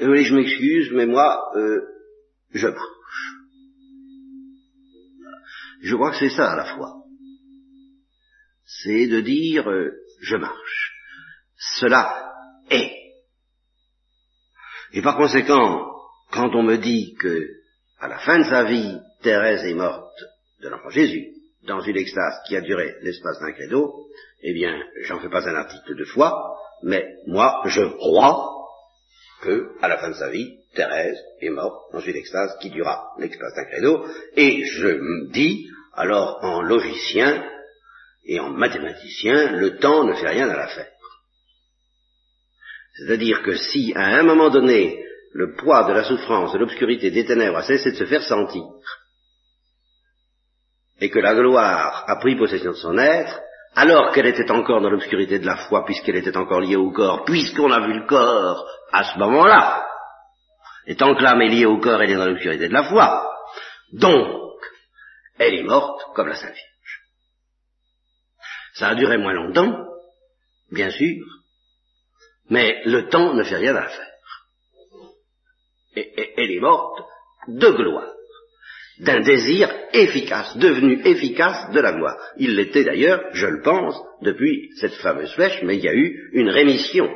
Et je m'excuse, mais moi, euh, je. Je crois que c'est ça à la fois. C'est de dire, euh, je marche. Cela est. Et par conséquent, quand on me dit que, à la fin de sa vie, Thérèse est morte de l'enfant Jésus, dans une extase qui a duré l'espace d'un credo, eh bien, j'en fais pas un article de foi, mais moi, je crois que, à la fin de sa vie, Thérèse est morte dans une extase qui dura l'extase d'un credo, et je me dis, alors en logicien et en mathématicien, le temps ne fait rien à l'affaire. C'est-à-dire que si, à un moment donné, le poids de la souffrance, de l'obscurité, des ténèbres a cessé de se faire sentir, et que la gloire a pris possession de son être, alors qu'elle était encore dans l'obscurité de la foi, puisqu'elle était encore liée au corps, puisqu'on a vu le corps à ce moment-là, et tant que l'âme est liée au corps, elle est dans l'obscurité de la foi, donc, elle est morte comme la Sainte Vierge. Ça a duré moins longtemps, bien sûr, mais le temps ne fait rien à faire. Et, elle est morte de gloire, d'un désir efficace, devenu efficace de la gloire. Il l'était d'ailleurs, je le pense, depuis cette fameuse flèche, mais il y a eu une rémission,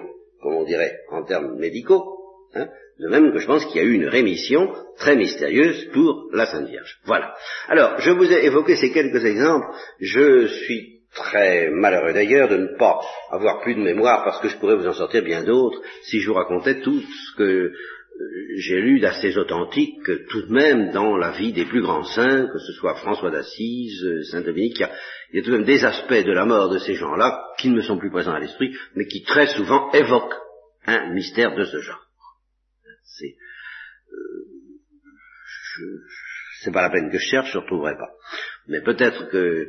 comme on dirait en termes médicaux, hein, de même que je pense qu'il y a eu une rémission très mystérieuse pour la Sainte Vierge. Voilà. Alors, je vous ai évoqué ces quelques exemples. Je suis très malheureux d'ailleurs de ne pas avoir plus de mémoire parce que je pourrais vous en sortir bien d'autres si je vous racontais tout ce que euh, j'ai lu d'assez authentique tout de même dans la vie des plus grands saints, que ce soit François d'Assise, euh, Saint Dominique, il y, a, il y, a, tout de même des aspects de la mort de ces gens-là qui ne me sont plus présents à l'esprit, mais qui très souvent évoquent un mystère de ce genre. C'est euh, c'est pas la peine que je cherche, je ne retrouverai pas. Mais peut-être que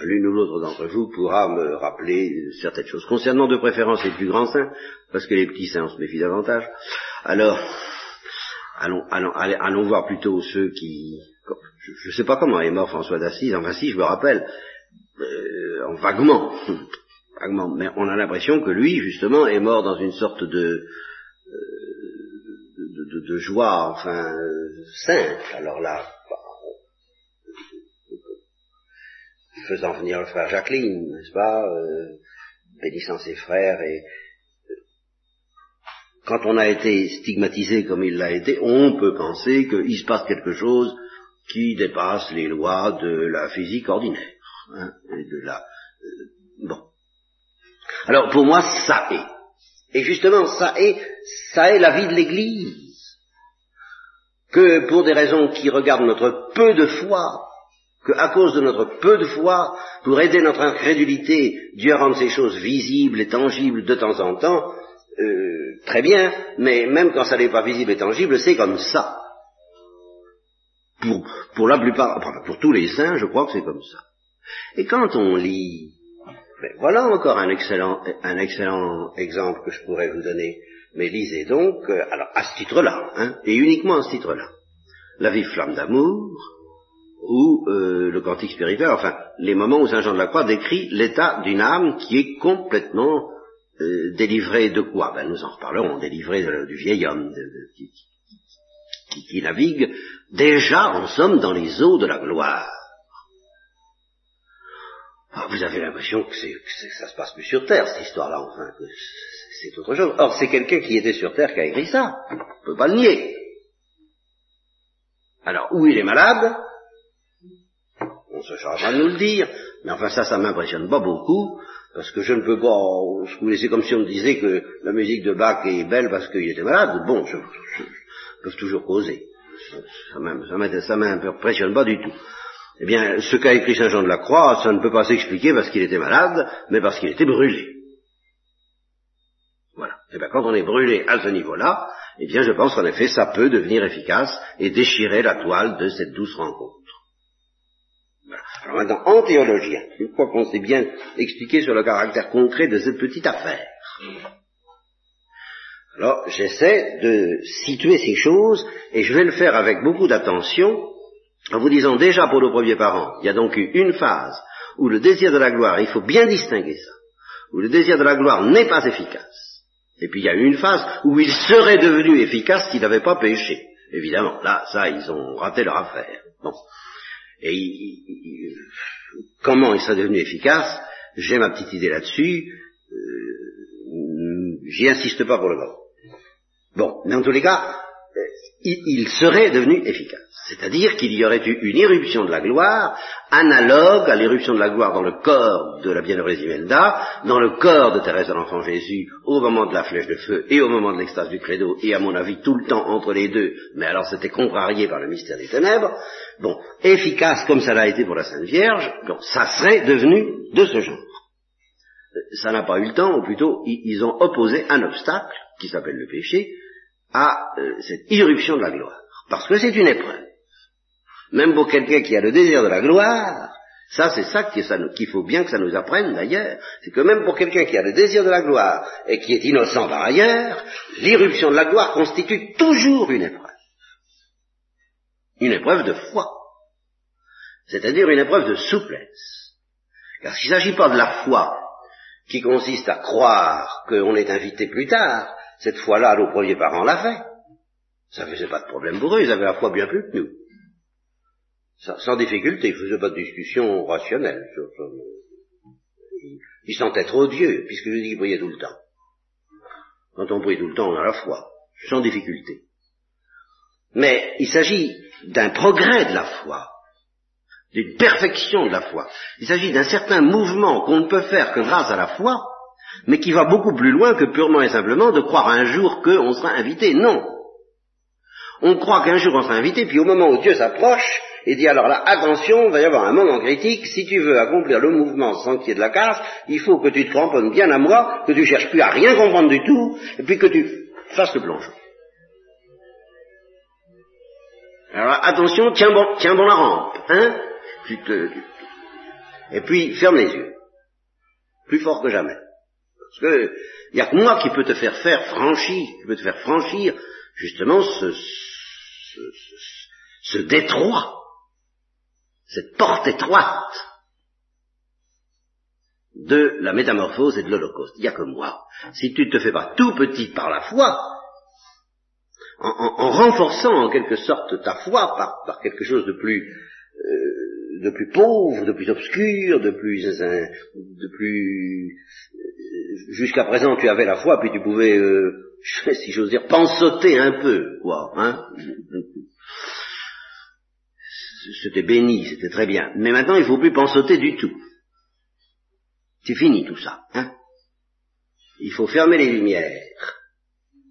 l'une ou l'autre d'entre vous pourra me rappeler certaines choses. Concernant de préférence les plus grands saints, parce que les petits saints on se méfie davantage, alors allons, allons, allons voir plutôt ceux qui... Je ne sais pas comment est mort François d'Assise, enfin si, je me rappelle, euh, vaguement, vaguement, mais on a l'impression que lui, justement, est mort dans une sorte de, euh, de, de, joie, enfin, simple. Alors là, faisant venir le frère Jacqueline, n'est-ce pas, euh, bénissant ses frères et quand on a été stigmatisé comme il l'a été, on peut penser qu'il se passe quelque chose qui dépasse les lois de la physique ordinaire. Hein, et de la, euh, bon. Alors pour moi, ça est. Et justement, ça est, ça est la vie de l'Église. Que pour des raisons qui regardent notre peu de foi, qu'à cause de notre peu de foi, pour aider notre incrédulité, Dieu rend ces choses visibles et tangibles de temps en temps, euh, très bien, mais même quand ça n'est pas visible et tangible, c'est comme ça. Pour, pour la plupart, pour tous les saints, je crois que c'est comme ça. Et quand on lit, ben voilà encore un excellent, un excellent exemple que je pourrais vous donner, mais lisez donc, euh, alors à ce titre-là, hein, et uniquement à ce titre-là, la vive flamme d'amour, ou euh, le cantique spirituel, enfin, les moments où Saint Jean de la Croix décrit l'état d'une âme qui est complètement euh, délivrée de quoi? Ben, Nous en reparlerons, délivrée du vieil homme qui, qui, navigue déjà, en somme, dans les eaux de la gloire. Ah, vous avez l'impression que, que ça se passe plus sur Terre, cette histoire-là, enfin, que c'est autre chose. Or, c'est quelqu'un qui était sur Terre qui a écrit ça. On ne peut pas le nier. Alors, où il est malade, on se chargera de nous le dire, mais enfin ça, ça m'impressionne pas beaucoup, parce que je ne peux pas, c'est comme si on disait que la musique de Bach est belle parce qu'il était malade, bon, je, peux toujours causer. Ça m'impressionne pas du tout. Eh bien, ce qu'a écrit Saint Jean de la Croix, ça ne peut pas s'expliquer parce qu'il était malade, mais parce qu'il était brûlé. Voilà. Eh bien, quand on est brûlé à ce niveau-là, eh bien, je pense qu'en effet, ça peut devenir efficace et déchirer la toile de cette douce rencontre. Alors maintenant, en théologien, une fois qu'on s'est bien expliqué sur le caractère concret de cette petite affaire, alors j'essaie de situer ces choses, et je vais le faire avec beaucoup d'attention, en vous disant déjà pour nos premiers parents, il y a donc eu une phase où le désir de la gloire, il faut bien distinguer ça, où le désir de la gloire n'est pas efficace. Et puis il y a eu une phase où il serait devenu efficace s'il n'avait pas péché. Évidemment, là, ça, ils ont raté leur affaire. Bon. Et comment il serait devenu efficace? J'ai ma petite idée là-dessus. Euh, J'y insiste pas pour le moment. Bon, mais en tous les cas, il, serait devenu efficace. C'est-à-dire qu'il y aurait eu une irruption de la gloire, analogue à l'irruption de la gloire dans le corps de la bienheureuse Imelda, dans le corps de Thérèse de l'Enfant Jésus, au moment de la flèche de feu et au moment de l'extase du credo, et à mon avis tout le temps entre les deux, mais alors c'était contrarié par le mystère des ténèbres, bon, efficace comme ça l'a été pour la Sainte Vierge, ça serait devenu de ce genre. Ça n'a pas eu le temps, ou plutôt ils ont opposé un obstacle, qui s'appelle le péché, à euh, cette irruption de la gloire. Parce que c'est une épreuve. Même pour quelqu'un qui a le désir de la gloire, ça c'est ça qu'il faut bien que ça nous apprenne d'ailleurs, c'est que même pour quelqu'un qui a le désir de la gloire et qui est innocent par ailleurs, l'irruption de la gloire constitue toujours une épreuve. Une épreuve de foi. C'est-à-dire une épreuve de souplesse. Car s'il ne s'agit pas de la foi qui consiste à croire qu'on est invité plus tard, cette fois-là, nos premiers parents l'avaient. Ça faisait pas de problème pour eux, ils avaient la foi bien plus que nous. sans difficulté, ils faisaient pas de discussion rationnelle. Ils, sentaient trop Dieu, puisque je dis qu'ils priaient tout le temps. Quand on prie tout le temps, on a la foi, sans difficulté. Mais il s'agit d'un progrès de la foi, d'une perfection de la foi. Il s'agit d'un certain mouvement qu'on ne peut faire que grâce à la foi, mais qui va beaucoup plus loin que purement et simplement de croire un jour qu'on sera invité. Non. On croit qu'un jour on sera invité, puis au moment où Dieu s'approche, il dit alors là, attention, il va y avoir un moment critique, si tu veux accomplir le mouvement sans qu'il y ait de la casse, il faut que tu te cramponnes bien à moi, que tu cherches plus à rien comprendre du tout, et puis que tu fasses le plongeon. Alors attention, tiens bon, tiens bon la rampe, hein tu te, Et puis ferme les yeux. Plus fort que jamais. Parce que il n'y a que moi qui peut te faire franchir, qui peut te faire franchir justement ce, ce, ce, détroit, cette porte étroite de la métamorphose et de l'Holocauste. Il n'y a que moi. Si tu ne te fais pas tout petit par la foi, en, renforçant en quelque sorte ta foi par, quelque chose de plus euh, de plus pauvre, de plus obscur, de plus de plus jusqu'à présent tu avais la foi, puis tu pouvais, euh, si j'ose dire, pensauter un peu, quoi, hein C'était béni, c'était très bien. Mais maintenant, il ne faut plus pensauter du tout. C'est fini tout ça, hein Il faut fermer les lumières,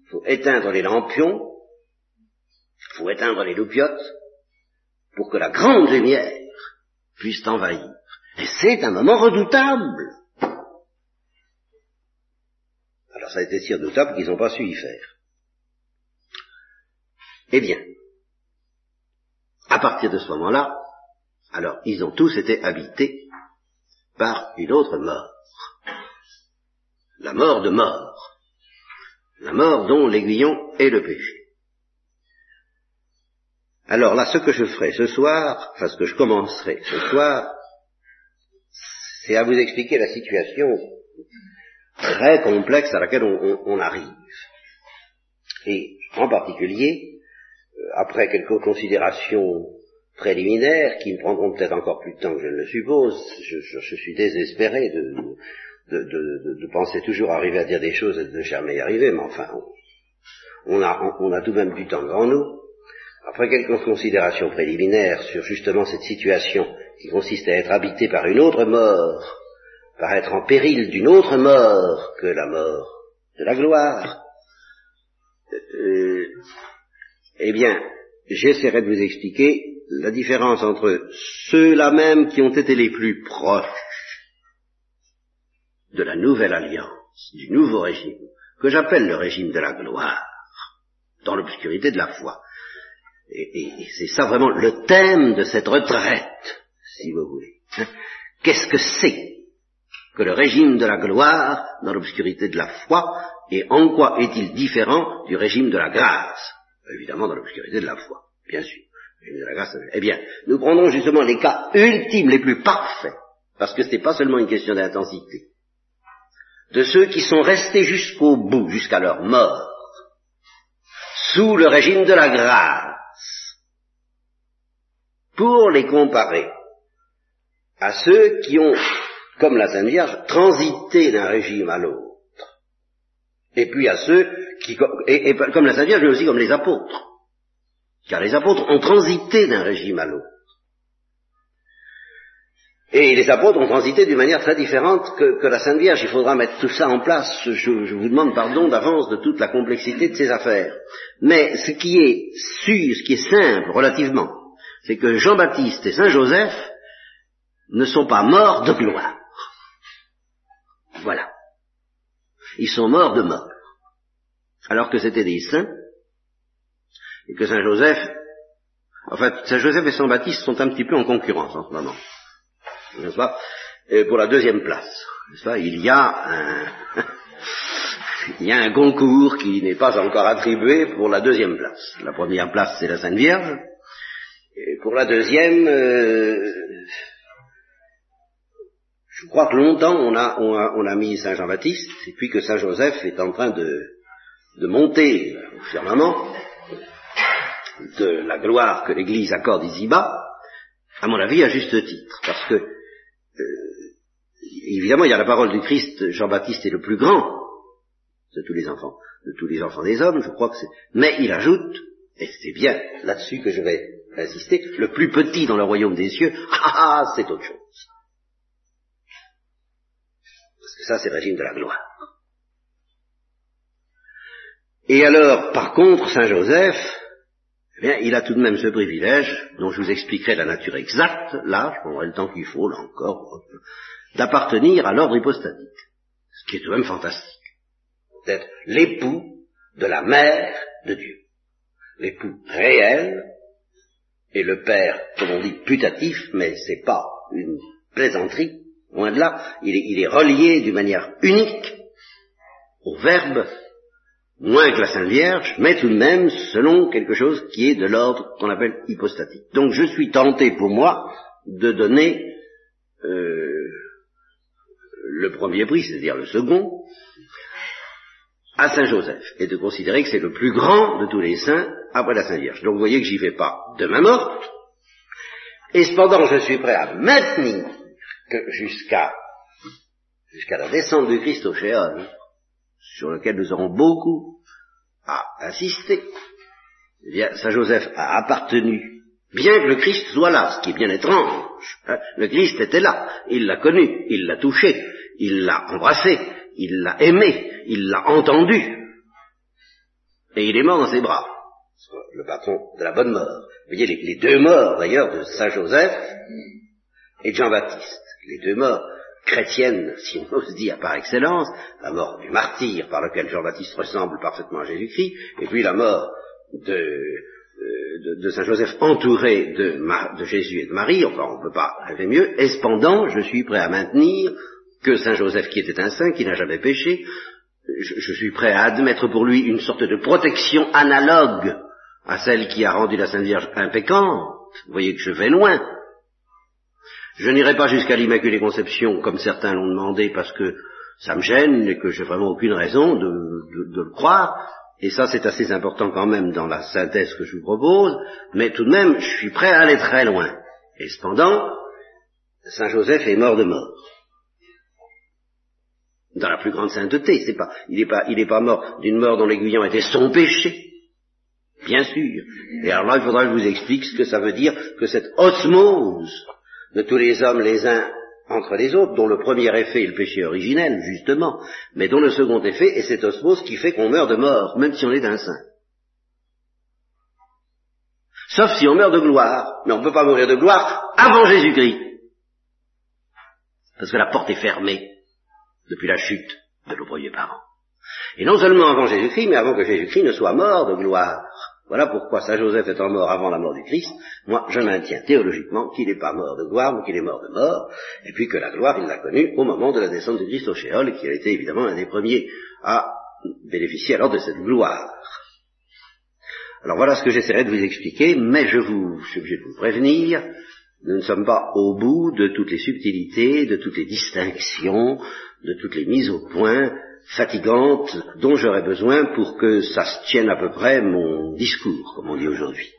il faut éteindre les lampions, il faut éteindre les loupiottes, pour que la grande lumière puisse t'envahir. Et c'est un moment redoutable ça a été si redoutable qu'ils n'ont pas su y faire. Eh bien, à partir de ce moment-là, alors ils ont tous été habités par une autre mort. La mort de mort. La mort dont l'aiguillon est le péché. Alors là, ce que je ferai ce soir, enfin ce que je commencerai ce soir, c'est à vous expliquer la situation très complexe à laquelle on, arrive. Et en particulier, euh, après quelques considérations préliminaires qui me prendront peut-être encore plus de temps que je ne le suppose, je, suis désespéré de, penser toujours arriver à dire des choses et de ne jamais y arriver, mais enfin, on a tout de même du temps devant nous. Après quelques considérations préliminaires sur justement cette situation qui consiste à être habité par une autre mort par être en péril d'une autre mort que la mort de la gloire, euh, eh bien, j'essaierai de vous expliquer la différence entre ceux-là même qui ont été les plus proches de la nouvelle alliance, du nouveau régime, que j'appelle le régime de la gloire, dans l'obscurité de la foi. Et, c'est ça vraiment le thème de cette retraite, si vous voulez. Hein? Qu'est-ce que c'est que le régime de la gloire dans l'obscurité de la foi, et en quoi est-il différent du régime de la grâce? Évidemment dans l'obscurité de la foi, bien sûr. Eh bien, nous prendrons justement les cas ultimes, les plus parfaits, parce que ce n'est pas seulement une question d'intensité, de ceux qui sont restés jusqu'au bout, jusqu'à leur mort, sous le régime de la grâce, pour les comparer à ceux qui ont, comme la Sainte Vierge, transité d'un régime à l'autre. Et puis à ceux qui, et, comme la Sainte Vierge, mais aussi comme les apôtres. Car les apôtres ont transité d'un régime à l'autre. Et les apôtres ont transité d'une manière très différente que, la Sainte Vierge. Il faudra mettre tout ça en place. Je, je vous demande pardon d'avance de toute la complexité de ces affaires. Mais ce qui est sûr, ce qui est simple relativement, c'est que Jean-Baptiste et Saint Joseph ne sont pas morts de gloire. Voilà. Ils sont morts de mort. Alors que c'était des saints, et que Saint Joseph, en fait, Saint Joseph et Saint Baptiste sont un petit peu en concurrence en ce moment. N'est-ce pas? Et Pour la deuxième place. Il y a un concours qui n'est pas encore attribué pour la deuxième place. La première place, c'est la Sainte Vierge. Pour la deuxième, euh, je crois que longtemps on a, on a, mis Saint Jean-Baptiste, et puis que Saint Joseph est en train de, de monter au firmament de la gloire que l'Église accorde ici-bas, à mon avis à juste titre, parce que euh, évidemment il y a la parole du Christ, Jean-Baptiste est le plus grand de tous les enfants, de tous les enfants des hommes, je crois que c'est. Mais il ajoute, et c'est bien là-dessus que je vais insister, le plus petit dans le royaume des cieux, ah, ah c'est autre chose. Ça, c'est le régime de la gloire. Et alors, par contre, Saint Joseph, eh bien, il a tout de même ce privilège, dont je vous expliquerai la nature exacte, là, je prendrai le temps qu'il faut, là encore, d'appartenir à l'ordre hypostatique. Ce qui est tout de même fantastique. D'être l'époux de la mère de Dieu. L'époux réel, et le père, comme on dit, putatif, mais c'est pas une plaisanterie, Loin de là, il est, relié d'une manière unique au Verbe, moins que la Sainte Vierge, mais tout de même selon quelque chose qui est de l'ordre qu'on appelle hypostatique. Donc je suis tenté pour moi de donner euh, le premier prix, c'est-à-dire le second, à Saint Joseph, et de considérer que c'est le plus grand de tous les saints après la Sainte Vierge. Donc vous voyez que j'y vais pas de ma morte, et cependant je suis prêt à maintenir que jusqu'à jusqu'à la descente du Christ au Shéol, sur lequel nous aurons beaucoup à insister, eh bien, Saint Joseph a appartenu, bien que le Christ soit là, ce qui est bien étrange. Hein. le Christ était là, il l'a connu, il l'a touché, il l'a embrassé, il l'a aimé, il l'a entendu, et il est mort dans ses bras. Le patron de la bonne mort. Vous voyez les, deux morts d'ailleurs de Saint Joseph et de Jean-Baptiste les deux morts chrétiennes, si on ose dire par excellence, la mort du martyr par lequel Jean-Baptiste ressemble parfaitement à Jésus-Christ, et puis la mort de, euh, Saint Joseph entouré de, Jésus et de Marie, enfin on ne peut pas rêver mieux, et cependant je suis prêt à maintenir que Saint Joseph qui était un saint, qui n'a jamais péché, je suis prêt à admettre pour lui une sorte de protection analogue à celle qui a rendu la Sainte Vierge impécante. Vous voyez que je vais loin. Je n'irai pas jusqu'à l'Immaculée Conception comme certains l'ont demandé parce que ça me gêne et que j'ai vraiment aucune raison de, le croire. Et ça, c'est assez important quand même dans la synthèse que je vous propose. Mais tout de même, je suis prêt à aller très loin. Et cependant, Saint Joseph est mort de mort. Dans la plus grande sainteté, c'est pas, il n'est pas, il pas mort d'une mort dont l'aiguillon était son péché. Bien sûr. Et alors là, il faudra que je vous explique ce que ça veut dire que cette osmose de tous les hommes les uns entre les autres, dont le premier effet est le péché originel, justement, mais dont le second effet est cette osmose qui fait qu'on meurt de mort, même si on est un saint. Sauf si on meurt de gloire, mais on ne peut pas mourir de gloire avant Jésus-Christ. Parce que la porte est fermée depuis la chute de nos premiers parents. Et non seulement avant Jésus-Christ, mais avant que Jésus-Christ ne soit mort de gloire. Voilà pourquoi Saint Joseph étant mort avant la mort du Christ, moi je maintiens théologiquement qu'il n'est pas mort de gloire, mais qu'il est mort de mort, et puis que la gloire il l'a connue au moment de la descente du Christ au Shéol, et qu'il a été évidemment un des premiers à bénéficier alors de cette gloire. Alors voilà ce que j'essaierai de vous expliquer, mais je vous, suis obligé de vous prévenir, Nous ne sommes pas au bout de toutes les subtilités, de toutes les distinctions, de toutes les mises au point fatigantes dont j'aurais besoin pour que ça se tienne à peu près mon discours, comme on dit aujourd'hui.